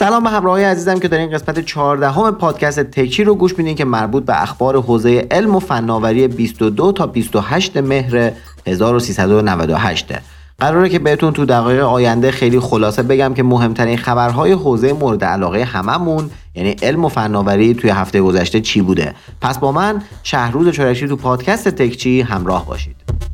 سلام به همراهی عزیزم که دارین قسمت 14 همه پادکست تکچی رو گوش میدین که مربوط به اخبار حوزه علم و فناوری 22 تا 28 مهر 1398 قراره که بهتون تو دقایق آینده خیلی خلاصه بگم که مهمترین خبرهای حوزه مورد علاقه هممون یعنی علم و فناوری توی هفته گذشته چی بوده؟ پس با من شهروز چورشی تو پادکست تکچی همراه باشید.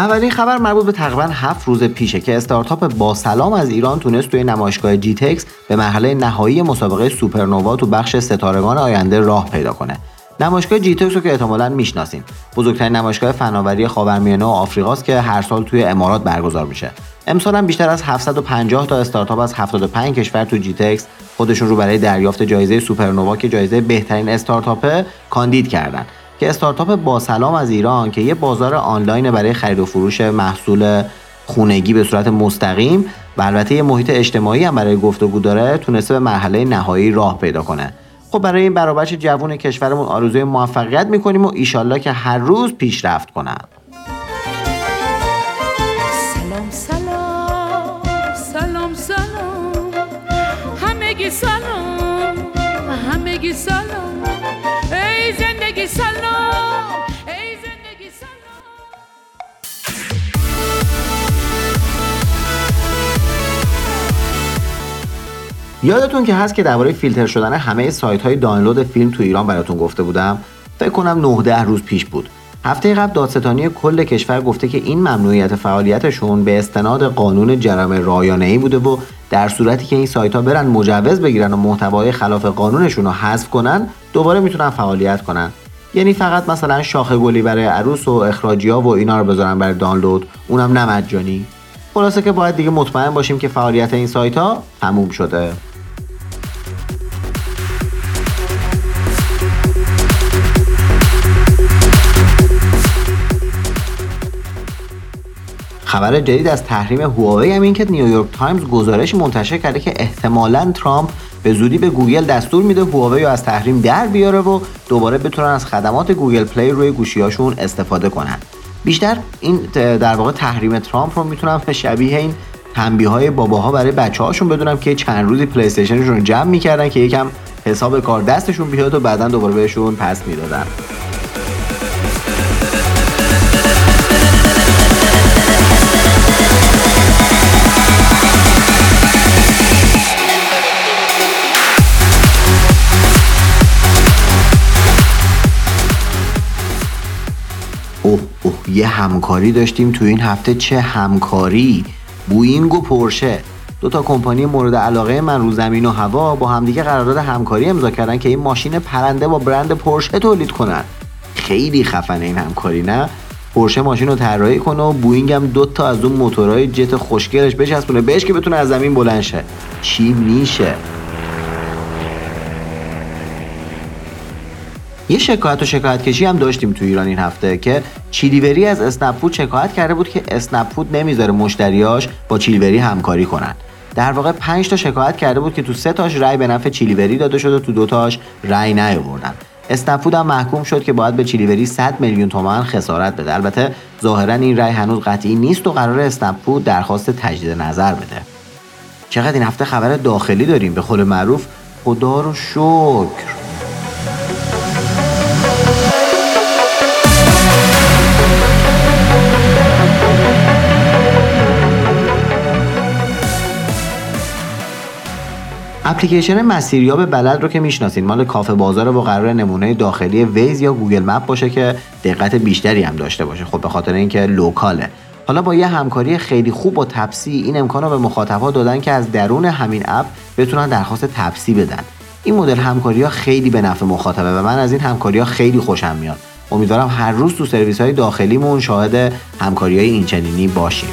اولین خبر مربوط به تقریبا هفت روز پیشه که استارتاپ باسلام از ایران تونست توی نمایشگاه جی تکس به مرحله نهایی مسابقه سوپرنووا تو بخش ستارگان آینده راه پیدا کنه. نمایشگاه جی تکس رو که احتمالا می‌شناسین. بزرگترین نمایشگاه فناوری خاورمیانه و آفریقاست که هر سال توی امارات برگزار میشه. امسال هم بیشتر از 750 تا استارتاپ از 75 کشور تو جی تکس خودشون رو برای دریافت جایزه سوپرنووا که جایزه بهترین استارتاپه کاندید کردن. که استارتاپ با سلام از ایران که یه بازار آنلاین برای خرید و فروش محصول خونگی به صورت مستقیم و البته یه محیط اجتماعی هم برای گفتگو داره تونسته به مرحله نهایی راه پیدا کنه. خب برای این برابرش جوون کشورمون آرزوی موفقیت می‌کنیم و ایشالله که هر روز پیشرفت کنن یادتون که هست که درباره فیلتر شدن همه سایت های دانلود فیلم تو ایران براتون گفته بودم. فکر کنم 9 روز پیش بود. هفته قبل دادستانی کل کشور گفته که این ممنوعیت فعالیتشون به استناد قانون جرم رایانه ای بوده و در صورتی که این سایت ها برن مجوز بگیرن و محتوای خلاف قانونشون رو حذف کنن دوباره می‌تونن فعالیت کنن. یعنی فقط مثلا شاخه گلی برای عروس و اخراجی ها و اینا رو بذارن برای دانلود. اونم نه مجانی. خلاصه که باید دیگه مطمئن باشیم که فعالیت این سایت ها تموم شده. خبر جدید از تحریم هواوی هم این که نیویورک تایمز گزارش منتشر کرده که احتمالا ترامپ به زودی به گوگل دستور میده هواوی رو از تحریم در بیاره و دوباره بتونن از خدمات گوگل پلی روی گوشیاشون استفاده کنن. بیشتر این در واقع تحریم ترامپ رو می‌تونم شبیه این تنبیه های باباها برای بچه هاشون بدونم که چند روزی پلی استیشنشون رو جمع می‌کردن که یکم حساب کار دستشون بیاد و بعدا دوباره بهشون پس می‌دادن. یه همکاری داشتیم تو این هفته چه همکاری؟ بوینگ و پورشه دو تا کمپانی مورد علاقه من رو زمین و هوا با همدیگه قرارداد همکاری امضا کردن که این ماشین پرنده با برند پورشه تولید کنن. خیلی خفنه این همکاری نه؟ پورشه ماشین رو طراحی کنه و بوینگ هم دو تا از اون موتورهای جت خوشگلش بچسبونه. بهش که بتونه از زمین بلند شه. چی میشه؟ یه شکایت و شکایت کشی هم داشتیم تو ایران این هفته که چیلیوری از اسنپ شکایت کرده بود که اسنپ نمی‌ذاره مشتریاش با چیلیوری همکاری کنن. در واقع 5 تا شکایت کرده بود که تو سه تاش رای به نفع چیلیوری داده شد و تو دو تاش رای نیاوردن. اسنپ هم محکوم شد که باید به چیلیوری 100 میلیون تومان خسارت بده. البته ظاهرا این رای هنوز قطعی نیست و قرار اسنپ درخواست تجدید نظر بده. چقدر این هفته خبر داخلی داریم به قول معروف. خدا رو شکر. اپلیکیشن مسیریاب بلد رو که می‌شناسین مال کافه بازار و قراره نمونه داخلی Waze یا Google Map باشه که دقت بیشتری هم داشته باشه. خب به خاطر اینکه local ه. حالا با یه همکاری خیلی خوب با تپسی این امکان رو به مخاطبها دادن که از درون همین اپ بتونن درخواست تپسی بدن. این مدل همکاری ها خیلی به نفع مخاطبه و من از این همکاری ها خیلی خوشم میاد. امیدوارم هر روز تو سرویس های داخلیمون شاهد همکاری های اینچنینی باشیم.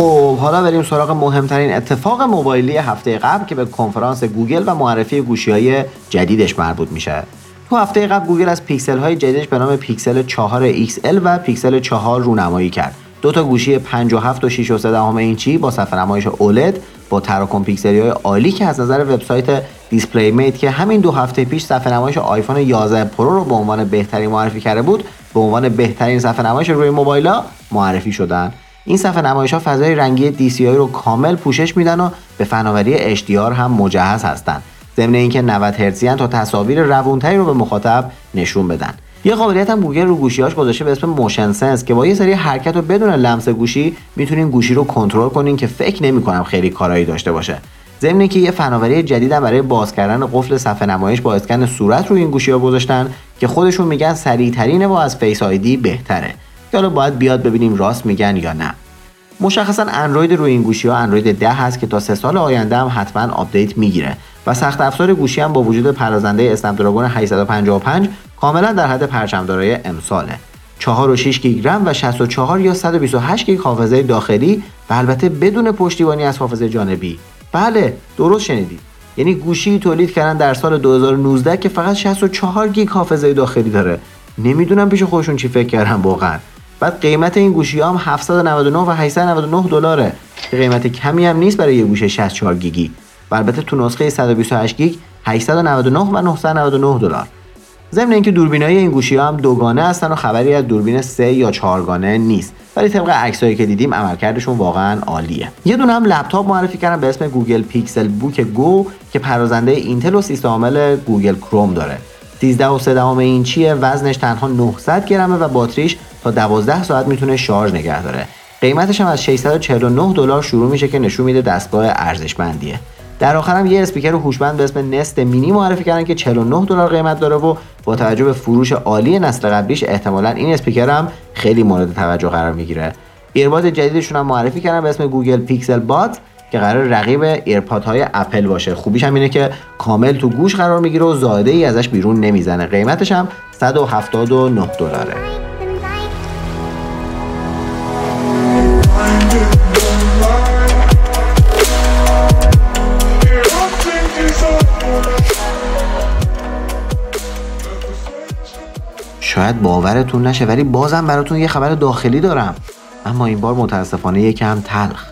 خب حالا بریم سراغ مهمترین اتفاق موبایلی هفته قبل که به کنفرانس گوگل و معرفی گوشی های جدیدش مربوط میشه. تو هفته قبل گوگل از پیکسل های جدیدش به نام پیکسل 4 XL و پیکسل 4 رونمایی کرد. دو تا گوشی 57 و 6 و 3 اینچی با صفحه نمایش OLED با تراکم پیکسلی های عالی که از نظر وبسایت DisplayMate که همین دو هفته پیش صفحه نمایش آیفون 11 پرو رو به عنوان بهترین معرفی کرده بود به عنوان بهترین صفحه نمایش روی موبایل معرفی شدن. این صفحه نمایش ها فضای رنگی DCI رو کامل پوشش میدن و به فناوری HDR هم مجهز هستند ضمن اینکه 90 هرتزی تا تصاویر روونتری رو به مخاطب نشون بدن. یه قابلیت هم گوگل رو گوشیاش گذاشته به اسم Motion Sense که با یه سری حرکت و بدون لمس گوشی می‌تونین گوشی رو کنترل کنین که فکر نمی کنم خیلی کارایی داشته باشه. ضمن که یه فناوری جدید هم برای باز کردن قفل صفحه نمایش با اسکن صورت روی این گوشی ها گذاشتن که خودشون میگن سریعترینه و از Face ID بهتره. حالا باید بیاد ببینیم راست میگن یا نه. مشخصا اندروید روی این گوشی ها اندروید 10 هست که تا سه سال آینده هم حتما آپدیت می‌گیره. و سخت افزار گوشی هم با وجود پردازنده Snapdragon 855 کاملا در حد پرچمدارای امساله. 4 و 6 گیگ رم و 64 یا 128 گیگ حافظه داخلی و البته بدون پشتیبانی از حافظه جانبی. بله درست شنیدید. یعنی گوشی تولید کردن در سال 2019 که فقط 64 گیگ حافظه داخلی داره. نمی‌دونم پیش خودشون چی فکر کردن واقعا. بعد قیمت این گوشی هم 799 و 899 دلاره. که قیمت کمی هم نیست برای یه گوشی 64 گیگی. و البته تو نسخه 128 گیگ 899 و 999 دلار. ضمن اینکه دوربینای این گوشی ها هم دوگانه هستن و خبری از دوربین سه یا چهارگانه نیست. ولی طبق عکسایی که دیدیم عملکردشون واقعا عالیه. یه دونه هم لپتاپ معرفی کردن به اسم Google Pixelbook Go که پردازنده اینتل و سیستم عامل Google Chrome داره. 13 و 3 اینچیه وزنش تنها 900 گرمه و باتریش تا 12 ساعت می‌تونه شارژ نگه داره. قیمتش هم از 649 دلار شروع میشه که نشون میده دستگاه ارزشمندیه. در آخرم یه اسپیکر هوشمند به اسم Nest Mini معرفی کردن که 49 دلار قیمت داره و با توجه به فروش عالی نسل قبلیش احتمالا این اسپیکر هم خیلی مورد توجه قرار می‌گیره. earbud جدیدشون هم معرفی کردن به اسم Google Pixel Buds که قراره رقیب AirPod های اپل باشه. خوبیش هم اینه که کامل تو گوش قرار می‌گیره و زائده ای ازش بیرون نمی‌زنه. قیمتش هم 179 دلاره. شاید باورتون نشه ولی بازم براتون یه خبر داخلی دارم. اما این بار متاسفانه یکم تلخ.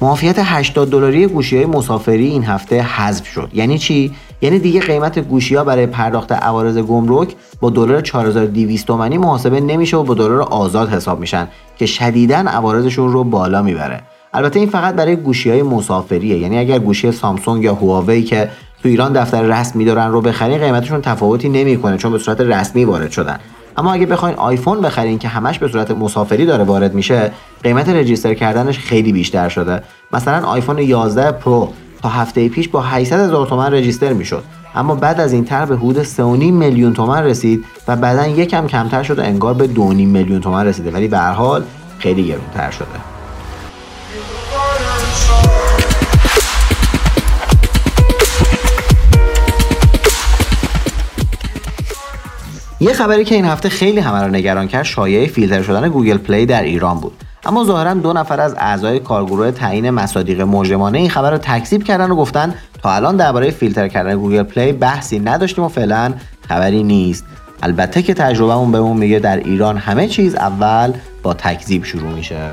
معافیت 80 دلاری گوشی های مسافری این هفته حذف شد. یعنی چی؟ یعنی دیگه قیمت گوشی ها برای پرداخت عوارض گمرک با دلار 4200 تومانی محاسبه نمیشه و با دلار آزاد حساب میشن که شدیدا عوارضشون رو بالا می‌بره. البته این فقط برای گوشی های مسافریه. یعنی اگر گوشی سامسونگ یا هواوی که تو ایران دفتر رسمی دارن رو بخرین قیمتشون تفاوتی نمی‌کنه چون به صورت رسمی وارد شدن. اما اگه بخواین آیفون بخرین که همش به صورت مسافری داره وارد میشه قیمت رجیستر کردنش خیلی بیشتر شده. مثلا آیفون 11 پرو تا هفته پیش با 800 هزار تومن رجیستر می‌شد. اما بعد از این طرح به حدود 3.5 میلیون تومن رسید و بعدا یکم کمتر شد و انگار به 2.5 میلیون تومن رسیده. ولی به هر حال خیلی گرونتر شده. یه خبری که این هفته خیلی همه رو نگران کرد شایعه فیلتر شدن Google Play در ایران بود. اما ظاهرا دو نفر از اعضای کارگروه تعیین مصادیق مجرمانه این خبر رو تکذیب کردن و گفتن تا الان درباره فیلتر کردن Google Play بحثی نداشتیم و فعلا خبری نیست. البته که تجربهمون بهمون میگه در ایران همه چیز اول با تکذیب شروع میشه.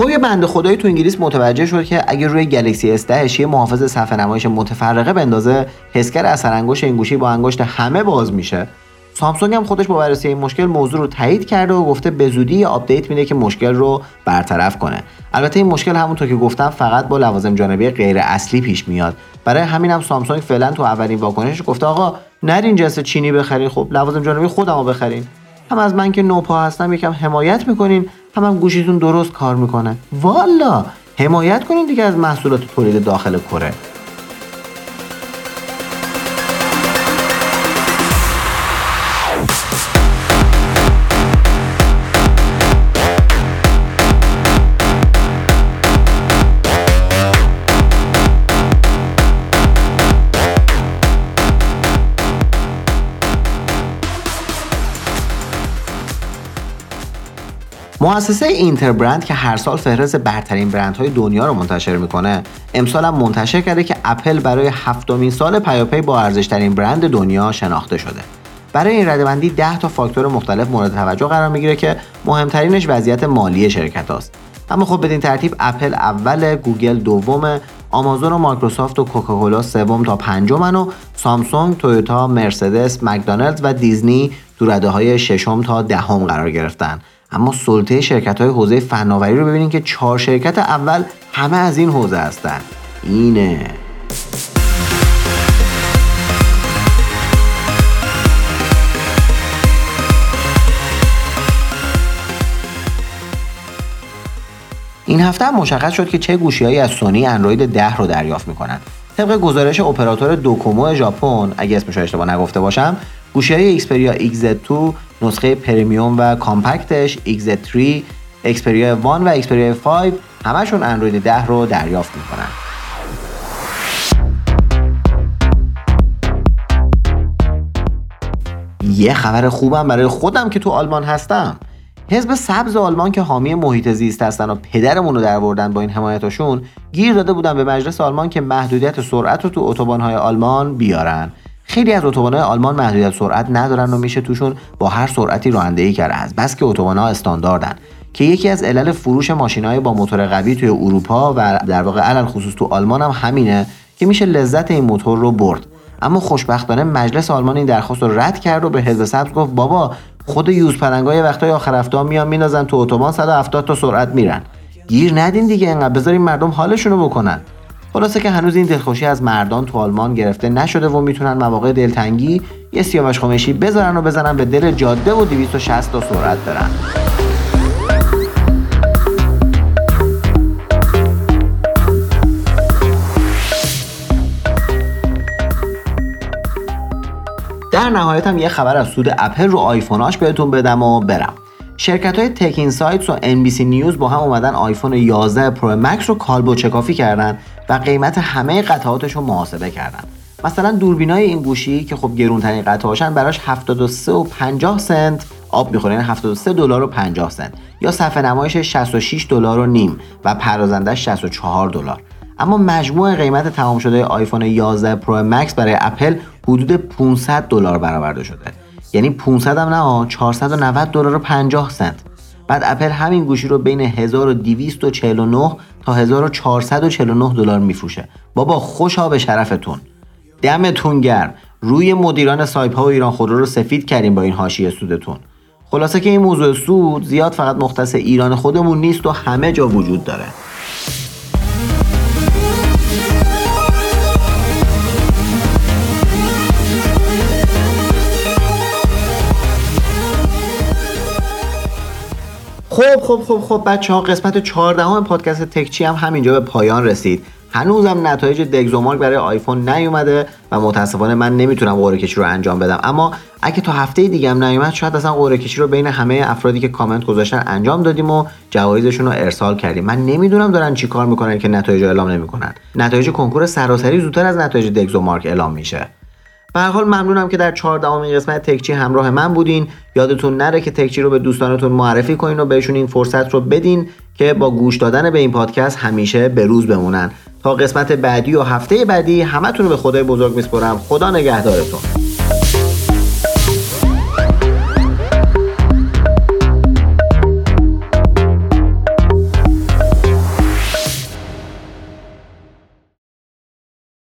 خب یه بنده خدایی تو انگلیس متوجه شد که اگر روی گلکسی S10 یه محافظ صفحه نمایش متفرقه بندازه حسگر اثر انگشت این گوشی با انگشت همه باز میشه. سامسونگ هم خودش با بررسی این مشکل موضوع رو تایید کرده و گفته به زودی آپدیت میده که مشکل رو برطرف کنه. البته این مشکل همونطور که گفتم فقط با لوازم جانبی غیر اصلی پیش میاد. برای همین هم سامسونگ فعلا تو اولین واکنش گفته آقا نرین جنس چینی بخرین. خب لوازم جانبی خودمو بخرین. هم از من که نوپا هستم یکم حمایت می‌کنین. هم, هم گوشیتون درست کار می‌کنه. والا حمایت کنین دیگه از محصولات تولید داخل کره. مؤسسه Interbrand که هر سال فهرست برترین برندهای دنیا رو منتشر می‌کنه. امسال هم منتشر کرده که اپل برای هفتمین سال پیاپی با ارزشترین برند دنیا شناخته شده. برای این رده‌بندی 10 تا فاکتور مختلف مورد توجه قرار می‌گیره که مهمترینش وضعیت مالی شرکت است. اما خب بدین ترتیب اپل اول گوگل دوم آمازون و مایکروسافت و کوکاکولا سوم تا پنجمن و سامسونگ تویوتا مرسدس مکدونالدز و دیزنی تو رده های ششم تا دهم قرار گرفتن. اما سلطه شرکت های حوزه فناوری رو ببینید که چهار شرکت اول همه از این حوزه هستن. اینه. این هفته هم مشخص شد که چه گوشیهایی از سونی اندروید 10 رو دریافت می‌کنن. طبق گزارش اپراتور دوکومو ژاپن اگه اسمش رو اشتباه نگفته باشم گوشی های Xperia XZ2 نسخه Premium و Compact ش XZ3 Xperia 1 و Xperia 5 همشون اندروید 10 رو دریافت می‌کنن. یه خبر خوبم برای خودم که تو آلمان هستم. حزب سبز آلمان که حامی محیط زیست هستن و پدرمون رو دروردن با این حمایتاشون گیر داده بودن به مجلس آلمان که محدودیت سرعت رو تو اتوبان‌های آلمان بیارن. خیلی از اتوبان‌های آلمان محدودیت سرعت ندارن و میشه توشون با هر سرعتی رانندگی کرده از بس که اتوبان‌ها استانداردن. که یکی از علل فروش ماشینهای با موتور قوی توی اروپا و در واقع علل خصوص تو آلمان هم همینه که میشه لذت این موتور رو برد. اما خوشبختانه مجلس آلمان این درخواست رو رد کرد و به حزب سبز گفت بابا خود یوز پلنگای وقتای آخر هفته میان مینازن تو اتوبان 170 تا سرعت میرن. گیر ندین دیگه انقدر بذارین مردم حالشونو بکنن. خلاصه که هنوز این دلخوشی از مردان تو آلمان گرفته نشده و می‌تونن مواقع دلتنگی یه سیامش خمشی بذارن و بزنن به دل جاده و 260 تا سرعت برن در نهایت هم یه خبر از سود اپل رو آیفوناش بهتون بدم و برم. شرکت های TechInsights و NBC News با هم اومدن آیفون 11 Pro Max رو کالبدشکافی کردن. و قیمت همه قطعاتش رو محاسبه کردن. مثلا دوربینای این گوشی که خب گرونترین قطعاشن براش 73 و 50 سنت آب می‌خوره یعنی 73 دلار و 50 سنت. یا صفحه نمایش 66 دلار و نیم و پردازنده 64 دلار. اما مجموع قیمت تمام شده آیفون 11 Pro Max برای اپل حدود 500 دلار برآورده شده. یعنی 500 هم نه 490 دلار و 50 سنت. بعد اپل همین گوشی رو بین 1249 تا 1449 دلار میفروشه. بابا خوشا به شرفتون. دمتون گرم. روی مدیران سایپ ها و ایران خودرو رو سفید کردیم با این حاشیه سودتون. خلاصه که این موضوع سود زیاد فقط مختص ایران خودمون نیست و همه جا وجود داره. خب خب خب خب بچه ها قسمت 14 پادکست تکچی هم همینجا به پایان رسید. هنوزم نتایج دگزومارک برای آیفون نیومده و متاسفانه من نمی‌تونم قرعه کشی رو انجام بدم. اما اگه تا هفته دیگه هم نیومد شاید اصلا قرعه کشی رو بین همه افرادی که کامنت گذاشتن انجام دادیم و جوایزشون رو ارسال کردیم. من نمی‌دونم دارن چی کار می‌کنن که نتایج اعلام نمی‌کنن. نتایج کنکور سراسری زودتر از نتایج دگزومارک اعلام میشه. به حال ممنونم که در 14 قسمت تکچی همراه من بودین. یادتون نره که تکچی رو به دوستانتون معرفی کنین و بهشون این فرصت رو بدین که با گوش دادن به این پادکست همیشه به روز بمونن. تا قسمت بعدی و هفته بعدی همتون رو به خدای بزرگ میسپرم خدا نگهدارتون.